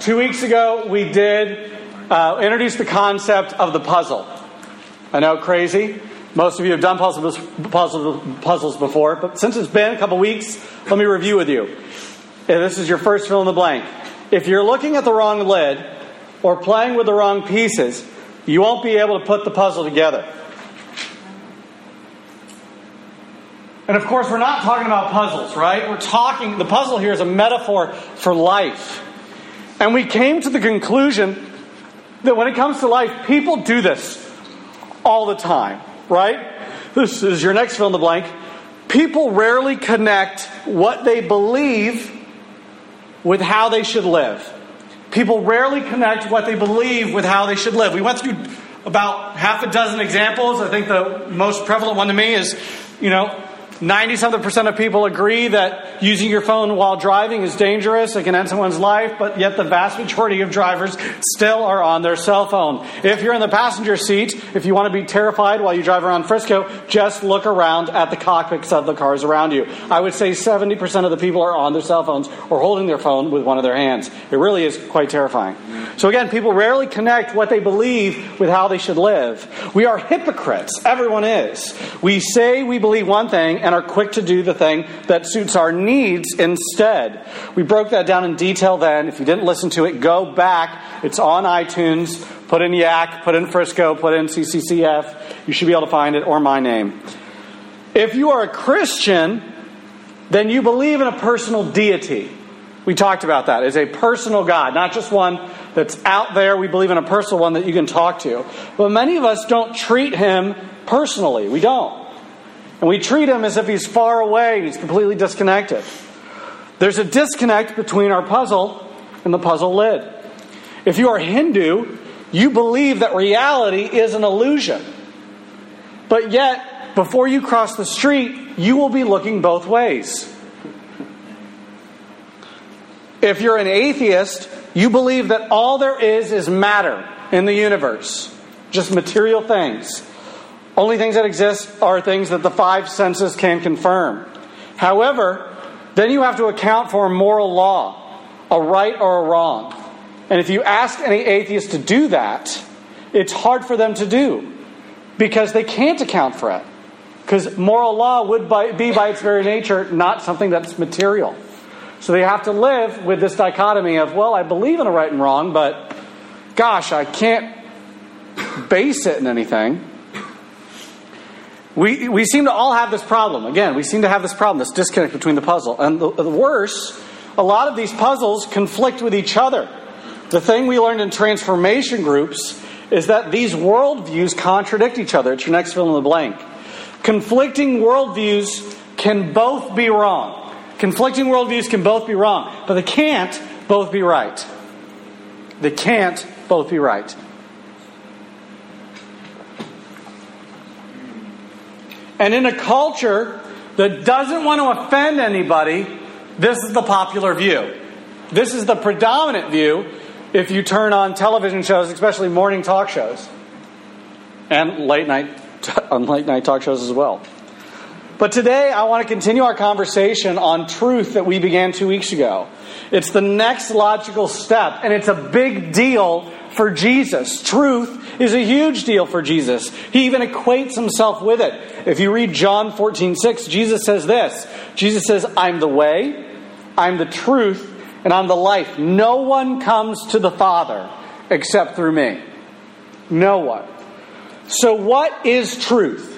Two weeks ago, we did uh, introduce the concept of the puzzle. I know, crazy. Most of you have done puzzles, puzzles, puzzles before, but since it's been a couple weeks, let me review with you. If this is your first fill in the blank. If you're looking at the wrong lid or playing with the wrong pieces, you won't be able to put the puzzle together. And of course, we're not talking about puzzles, right? We're talking, the puzzle here is a metaphor for life. And we came to the conclusion that when it comes to life, people do this all the time, right? This is your next fill in the blank. People rarely connect what they believe with how they should live. People rarely connect what they believe with how they should live. We went through about half a dozen examples. I think the most prevalent one to me is, you know, 90 something percent of people agree that using your phone while driving is dangerous. It can end someone's life, but yet the vast majority of drivers still are on their cell phone. If you're in the passenger seat, if you want to be terrified while you drive around Frisco, just look around at the cockpits of the cars around you. I would say 70% of the people are on their cell phones or holding their phone with one of their hands. It really is quite terrifying. So again, people rarely connect what they believe with how they should live. We are hypocrites. Everyone is. We say we believe one thing and are quick to do the thing that suits our needs instead. We broke that down in detail then. If you didn't listen to it, go back. It's on iTunes. Put in Yak, put in Frisco, put in CCCF. You should be able to find it or my name. If you are a Christian, then you believe in a personal deity. We talked about that. It's a personal God, not just one that's out there. We believe in a personal one that you can talk to. But many of us don't treat him personally. We don't. And we treat him as if he's far away, he's completely disconnected. There's a disconnect between our puzzle and the puzzle lid. If you are Hindu, you believe that reality is an illusion. But yet, before you cross the street, you will be looking both ways. If you're an atheist, you believe that all there is is matter in the universe, just material things. Only things that exist are things that the five senses can confirm. However, then you have to account for a moral law, a right or a wrong. And if you ask any atheist to do that, it's hard for them to do because they can't account for it. Because moral law would be, by its very nature, not something that's material. So they have to live with this dichotomy of, well, I believe in a right and wrong, but gosh, I can't base it in anything. We, we seem to all have this problem. Again, we seem to have this problem, this disconnect between the puzzle. And the, the worse, a lot of these puzzles conflict with each other. The thing we learned in transformation groups is that these worldviews contradict each other. It's your next fill in the blank. Conflicting worldviews can both be wrong. Conflicting worldviews can both be wrong, but they can't both be right. They can't both be right. And in a culture that doesn't want to offend anybody, this is the popular view. This is the predominant view if you turn on television shows, especially morning talk shows, and late night, on late night talk shows as well. But today, I want to continue our conversation on truth that we began two weeks ago. It's the next logical step, and it's a big deal for Jesus. Truth is a huge deal for Jesus. He even equates himself with it. If you read John 14, 6, Jesus says this Jesus says, I'm the way, I'm the truth, and I'm the life. No one comes to the Father except through me. No one. So, what is truth?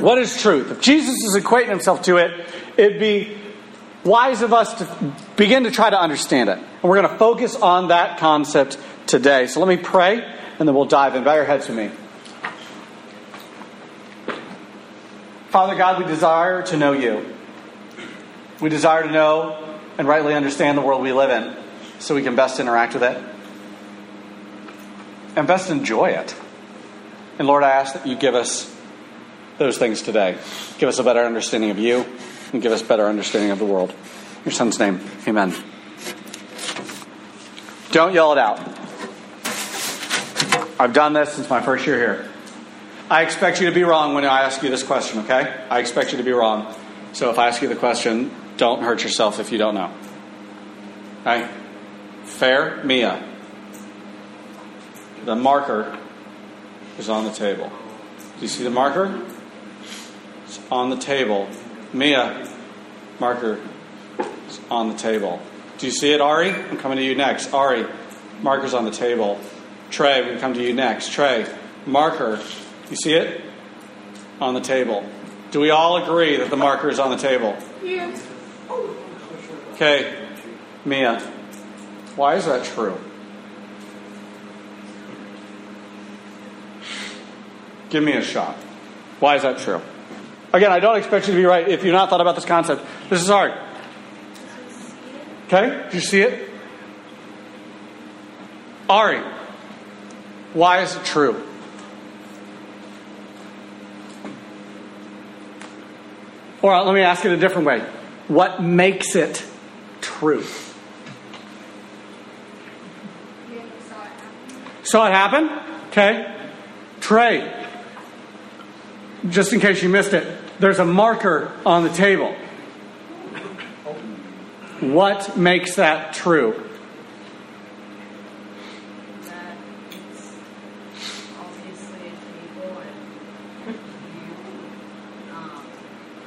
What is truth? If Jesus is equating himself to it, it'd be wise of us to begin to try to understand it. And we're going to focus on that concept today. So let me pray, and then we'll dive in. Bow your heads with me. Father God, we desire to know you. We desire to know and rightly understand the world we live in so we can best interact with it and best enjoy it. And Lord, I ask that you give us those things today. Give us a better understanding of you and give us better understanding of the world. In your son's name, amen. Don't yell it out. I've done this since my first year here. I expect you to be wrong when I ask you this question, okay? I expect you to be wrong. So if I ask you the question, don't hurt yourself if you don't know. Okay? Fair? Mia. The marker is on the table. Do you see the marker? It's on the table. Mia, marker is on the table. Do you see it, Ari? I'm coming to you next. Ari, marker's on the table. Trey, we come to you next. Trey, marker. You see it? On the table. Do we all agree that the marker is on the table? Yes. Okay, Mia, why is that true? Give me a shot. Why is that true? Again, I don't expect you to be right if you've not thought about this concept. This is hard. Okay? Did you see it? Ari, why is it true? Or uh, let me ask it a different way. What makes it true? Saw it happen? Okay. Trey, just in case you missed it, there's a marker on the table. What makes that true? that it's obviously a table and you um,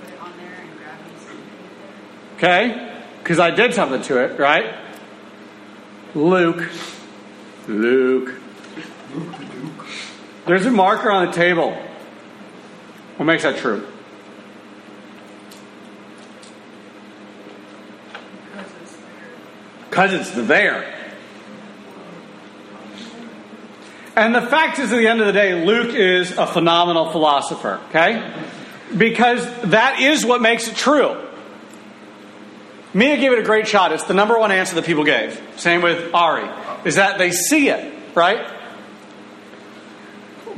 put it on there and grab you some food there. Okay? Because I did something to it, right? Luke. Luke. There's a marker on the table. What makes that true? Because it's there. And the fact is, at the end of the day, Luke is a phenomenal philosopher, okay? Because that is what makes it true. Mia gave it a great shot. It's the number one answer that people gave. Same with Ari, is that they see it, right?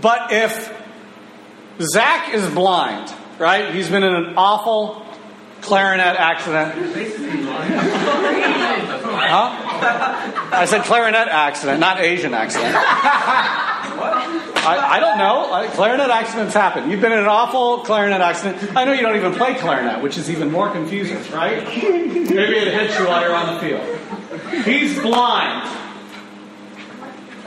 But if Zach is blind, right? He's been in an awful clarinet accident. Huh? I said clarinet accident, not Asian accident. I, I don't know. I, clarinet accidents happen. You've been in an awful clarinet accident. I know you don't even play clarinet, which is even more confusing, right? Maybe it hits you while you're on the field. He's blind.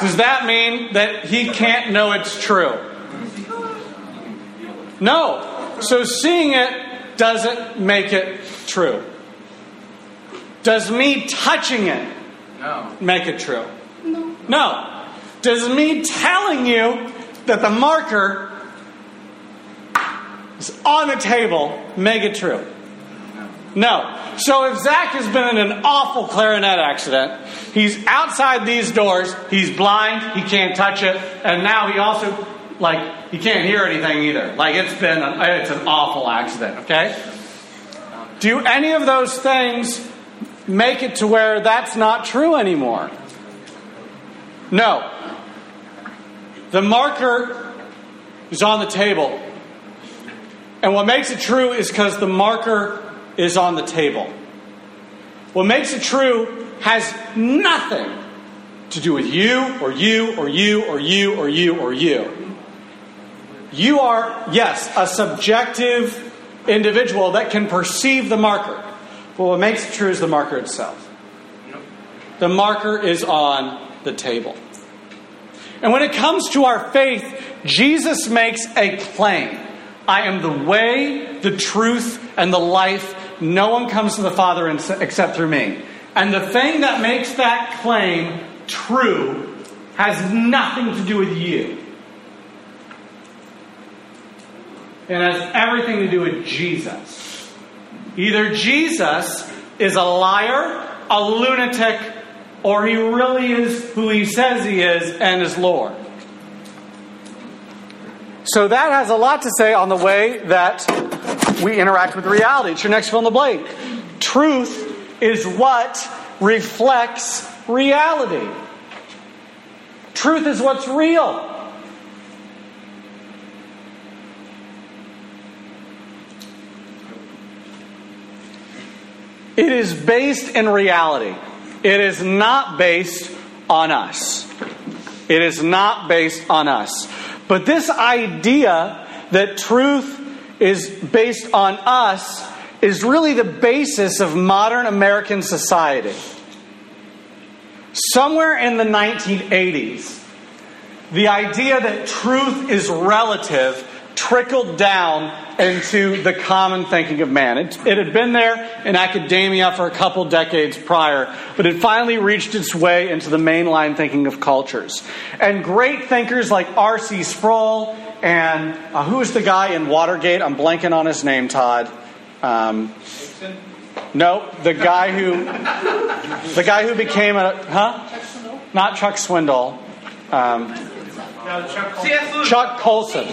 Does that mean that he can't know it's true? No. So seeing it doesn't make it true. Does me touching it No. make it true? No. No. Does me telling you that the marker is on the table make it true? No. So if Zach has been in an awful clarinet accident, he's outside these doors, he's blind, he can't touch it, and now he also, like, he can't hear anything either. Like, it's been, an, it's an awful accident, okay? Do any of those things make it to where that's not true anymore? No. The marker is on the table. And what makes it true is because the marker is on the table. What makes it true has nothing to do with you or you or you or you or you or you. You are, yes, a subjective individual that can perceive the marker. But what makes it true is the marker itself. The marker is on the table. And when it comes to our faith, Jesus makes a claim I am the way, the truth, and the life. No one comes to the Father except through me. And the thing that makes that claim true has nothing to do with you. It has everything to do with Jesus. Either Jesus is a liar, a lunatic, or he really is who he says he is and is Lord. So that has a lot to say on the way that we interact with reality. It's your next fill in the blank. Truth is what reflects reality. Truth is what's real. It is based in reality. It is not based on us. It is not based on us. But this idea that truth is based on us is really the basis of modern American society. Somewhere in the 1980s, the idea that truth is relative trickled down into the common thinking of man. It, it, had been there in academia for a couple decades prior, but it finally reached its way into the mainline thinking of cultures. And great thinkers like R.C. Sproul and uh, who was the guy in Watergate? I'm blanking on his name, Todd. Um, no, the guy who the guy who became a huh? Not Chuck Swindoll. Um, Chuck Colson.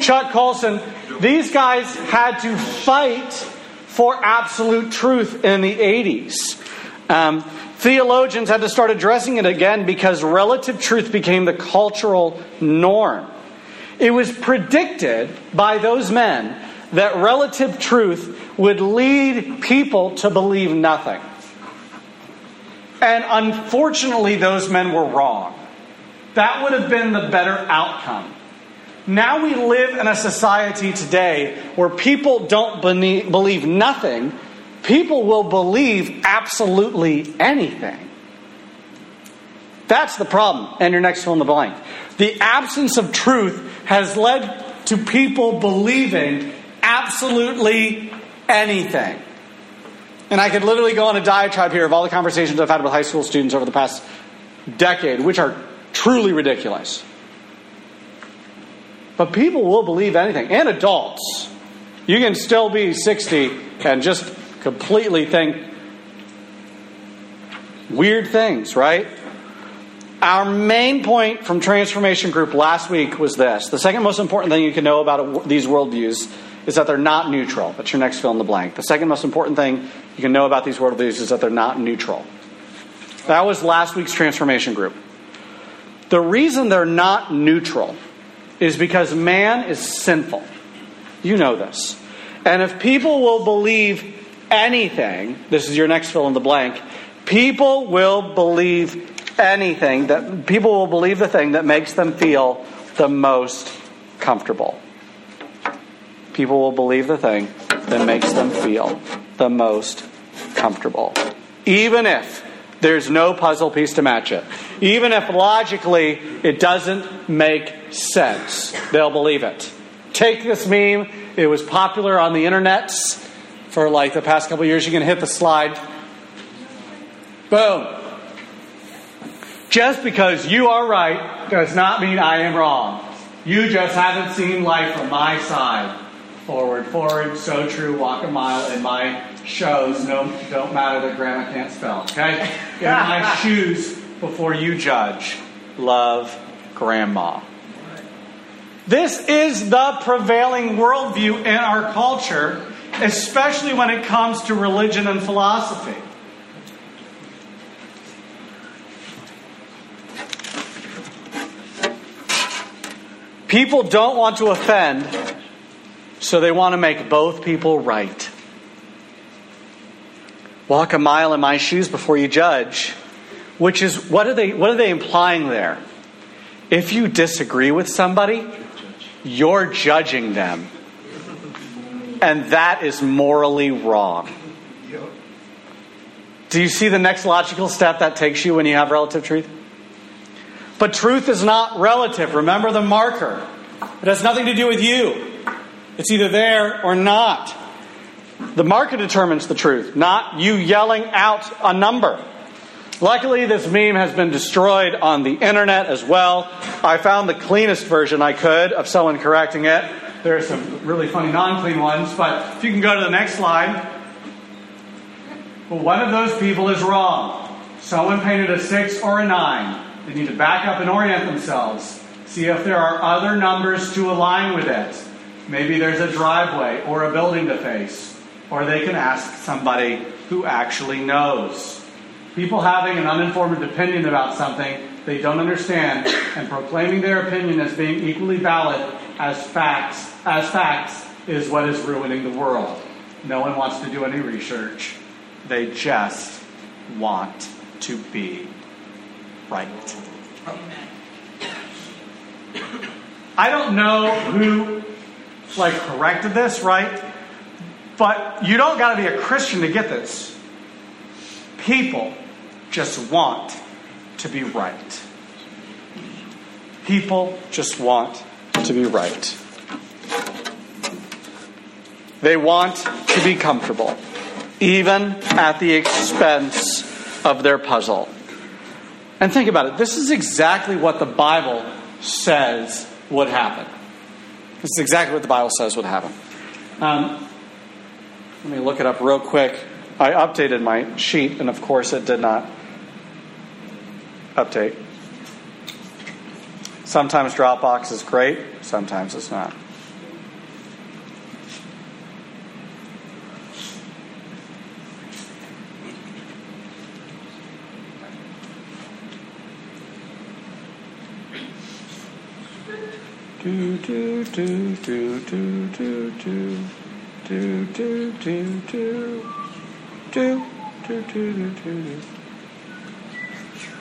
Chuck Colson. These guys had to fight for absolute truth in the 80s. Um, theologians had to start addressing it again because relative truth became the cultural norm. It was predicted by those men that relative truth would lead people to believe nothing. And unfortunately, those men were wrong. That would have been the better outcome. Now we live in a society today where people don't believe nothing, people will believe absolutely anything. That's the problem. And your next fill in the blank. The absence of truth has led to people believing absolutely anything. And I could literally go on a diatribe here of all the conversations I've had with high school students over the past decade, which are truly ridiculous. But people will believe anything, and adults. You can still be 60 and just completely think weird things, right? Our main point from Transformation Group last week was this. The second most important thing you can know about these worldviews is that they're not neutral. That's your next fill in the blank. The second most important thing you can know about these worldviews is that they're not neutral. That was last week's Transformation Group. The reason they're not neutral is because man is sinful. You know this. And if people will believe anything, this is your next fill in the blank, people will believe anything that people will believe the thing that makes them feel the most comfortable. People will believe the thing that makes them feel the most comfortable. Even if there's no puzzle piece to match it. Even if logically it doesn't make sense, they'll believe it. Take this meme, it was popular on the internet for like the past couple years. You can hit the slide. Boom. Just because you are right does not mean I am wrong. You just haven't seen life from my side. Forward, forward, so true, walk a mile in my shows. No, don't matter that grandma can't spell. Okay, in my shoes before you judge. Love, grandma. This is the prevailing worldview in our culture, especially when it comes to religion and philosophy. People don't want to offend so they want to make both people right. Walk a mile in my shoes before you judge. Which is what are they what are they implying there? If you disagree with somebody, you're judging them. And that is morally wrong. Do you see the next logical step that takes you when you have relative truth? But truth is not relative. Remember the marker. It has nothing to do with you. It's either there or not. The market determines the truth, not you yelling out a number. Luckily, this meme has been destroyed on the internet as well. I found the cleanest version I could of someone correcting it. There are some really funny non clean ones, but if you can go to the next slide. Well, one of those people is wrong. Someone painted a six or a nine. They need to back up and orient themselves. See if there are other numbers to align with it. Maybe there's a driveway or a building to face, or they can ask somebody who actually knows. People having an uninformed opinion about something they don't understand and proclaiming their opinion as being equally valid as facts as facts is what is ruining the world. No one wants to do any research. They just want to be right. I don't know who like corrected this, right? But you don't got to be a Christian to get this. People just want to be right. People just want to be right. They want to be comfortable, even at the expense of their puzzle. And think about it this is exactly what the Bible says would happen. This is exactly what the Bible says would happen. Um, let me look it up real quick. I updated my sheet, and of course, it did not update. Sometimes Dropbox is great, sometimes it's not. Do do do do do do do do do do do do do do do.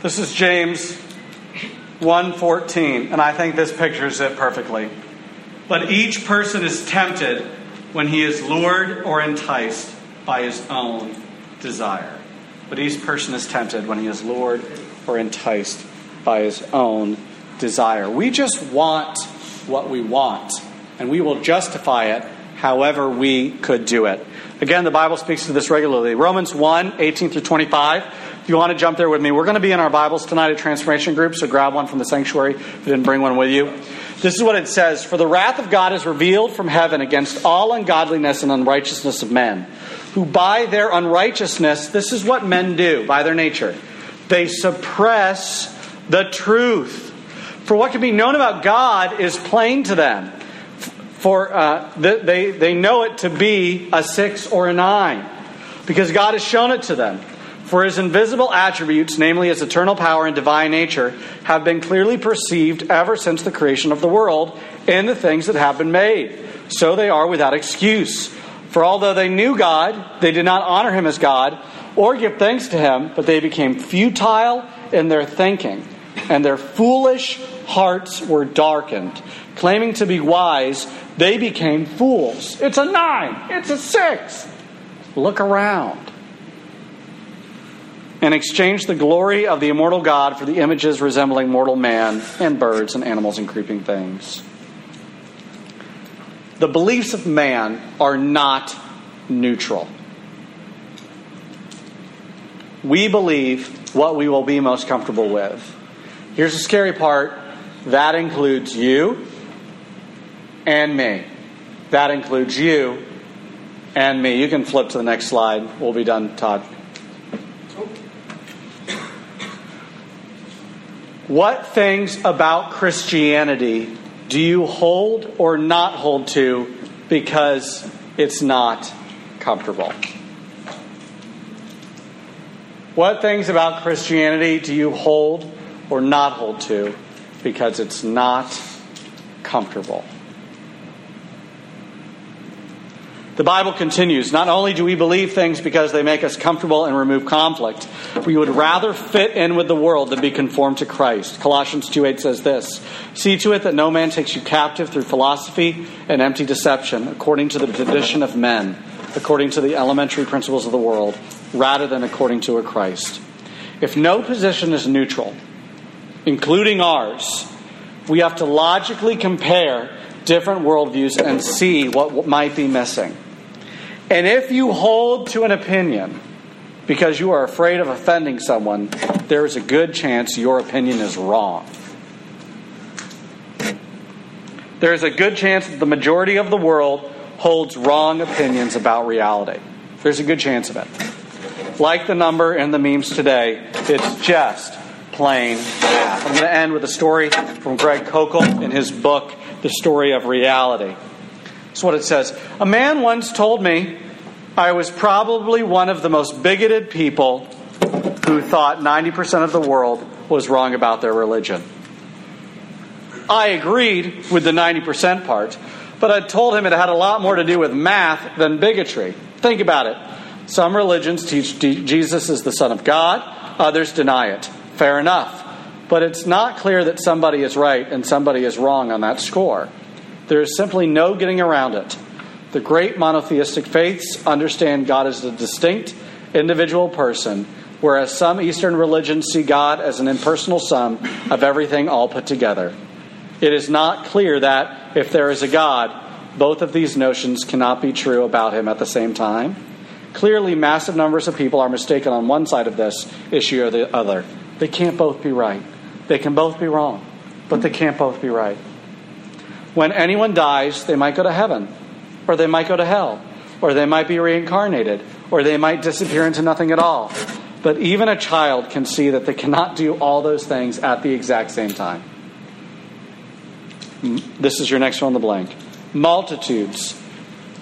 This is James 1:14, and I think this pictures it perfectly. But each person is tempted when he is lured or enticed by his own desire. But each person is tempted when he is lured or enticed by his own desire. We just want what we want, and we will justify it however we could do it. Again, the Bible speaks to this regularly. Romans 1 18 through 25. If you want to jump there with me, we're going to be in our Bibles tonight at Transformation Group, so grab one from the sanctuary if you didn't bring one with you. This is what it says For the wrath of God is revealed from heaven against all ungodliness and unrighteousness of men, who by their unrighteousness, this is what men do by their nature, they suppress the truth. For what can be known about God is plain to them. For uh, they, they know it to be a six or a nine, because God has shown it to them. For his invisible attributes, namely his eternal power and divine nature, have been clearly perceived ever since the creation of the world in the things that have been made. So they are without excuse. For although they knew God, they did not honor him as God or give thanks to him, but they became futile in their thinking, and their foolish hearts were darkened. Claiming to be wise, they became fools. It's a nine, it's a six. Look around. And exchange the glory of the immortal God for the images resembling mortal man and birds and animals and creeping things. The beliefs of man are not neutral. We believe what we will be most comfortable with. Here's the scary part that includes you and me. That includes you and me. You can flip to the next slide. We'll be done, Todd. What things about Christianity do you hold or not hold to because it's not comfortable? What things about Christianity do you hold or not hold to because it's not comfortable? The Bible continues Not only do we believe things because they make us comfortable and remove conflict, we would rather fit in with the world than be conformed to Christ. Colossians 2 8 says this See to it that no man takes you captive through philosophy and empty deception, according to the tradition of men, according to the elementary principles of the world, rather than according to a Christ. If no position is neutral, including ours, we have to logically compare different worldviews and see what might be missing. And if you hold to an opinion because you are afraid of offending someone, there is a good chance your opinion is wrong. There is a good chance that the majority of the world holds wrong opinions about reality. There's a good chance of it. Like the number in the memes today, it's just plain math. I'm going to end with a story from Greg Koukl in his book, The Story of Reality. That's what it says. A man once told me I was probably one of the most bigoted people who thought 90% of the world was wrong about their religion. I agreed with the 90% part, but I told him it had a lot more to do with math than bigotry. Think about it. Some religions teach Jesus is the Son of God, others deny it. Fair enough. But it's not clear that somebody is right and somebody is wrong on that score. There is simply no getting around it. The great monotheistic faiths understand God as a distinct individual person, whereas some Eastern religions see God as an impersonal sum of everything all put together. It is not clear that, if there is a God, both of these notions cannot be true about him at the same time. Clearly, massive numbers of people are mistaken on one side of this issue or the other. They can't both be right. They can both be wrong, but they can't both be right. When anyone dies, they might go to heaven, or they might go to hell, or they might be reincarnated, or they might disappear into nothing at all. But even a child can see that they cannot do all those things at the exact same time. This is your next one on the blank. Multitudes,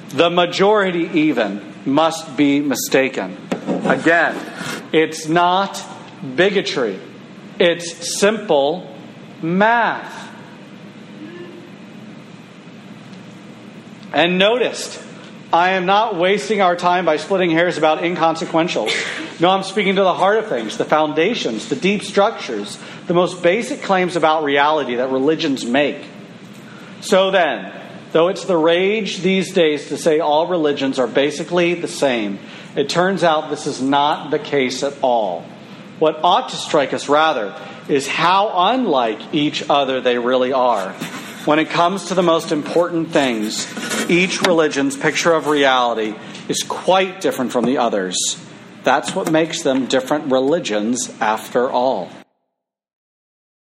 the majority even, must be mistaken. Again, it's not bigotry, it's simple math. And noticed, I am not wasting our time by splitting hairs about inconsequentials. No, I'm speaking to the heart of things, the foundations, the deep structures, the most basic claims about reality that religions make. So then, though it's the rage these days to say all religions are basically the same, it turns out this is not the case at all. What ought to strike us rather is how unlike each other they really are. When it comes to the most important things, each religion's picture of reality is quite different from the others. That's what makes them different religions after all.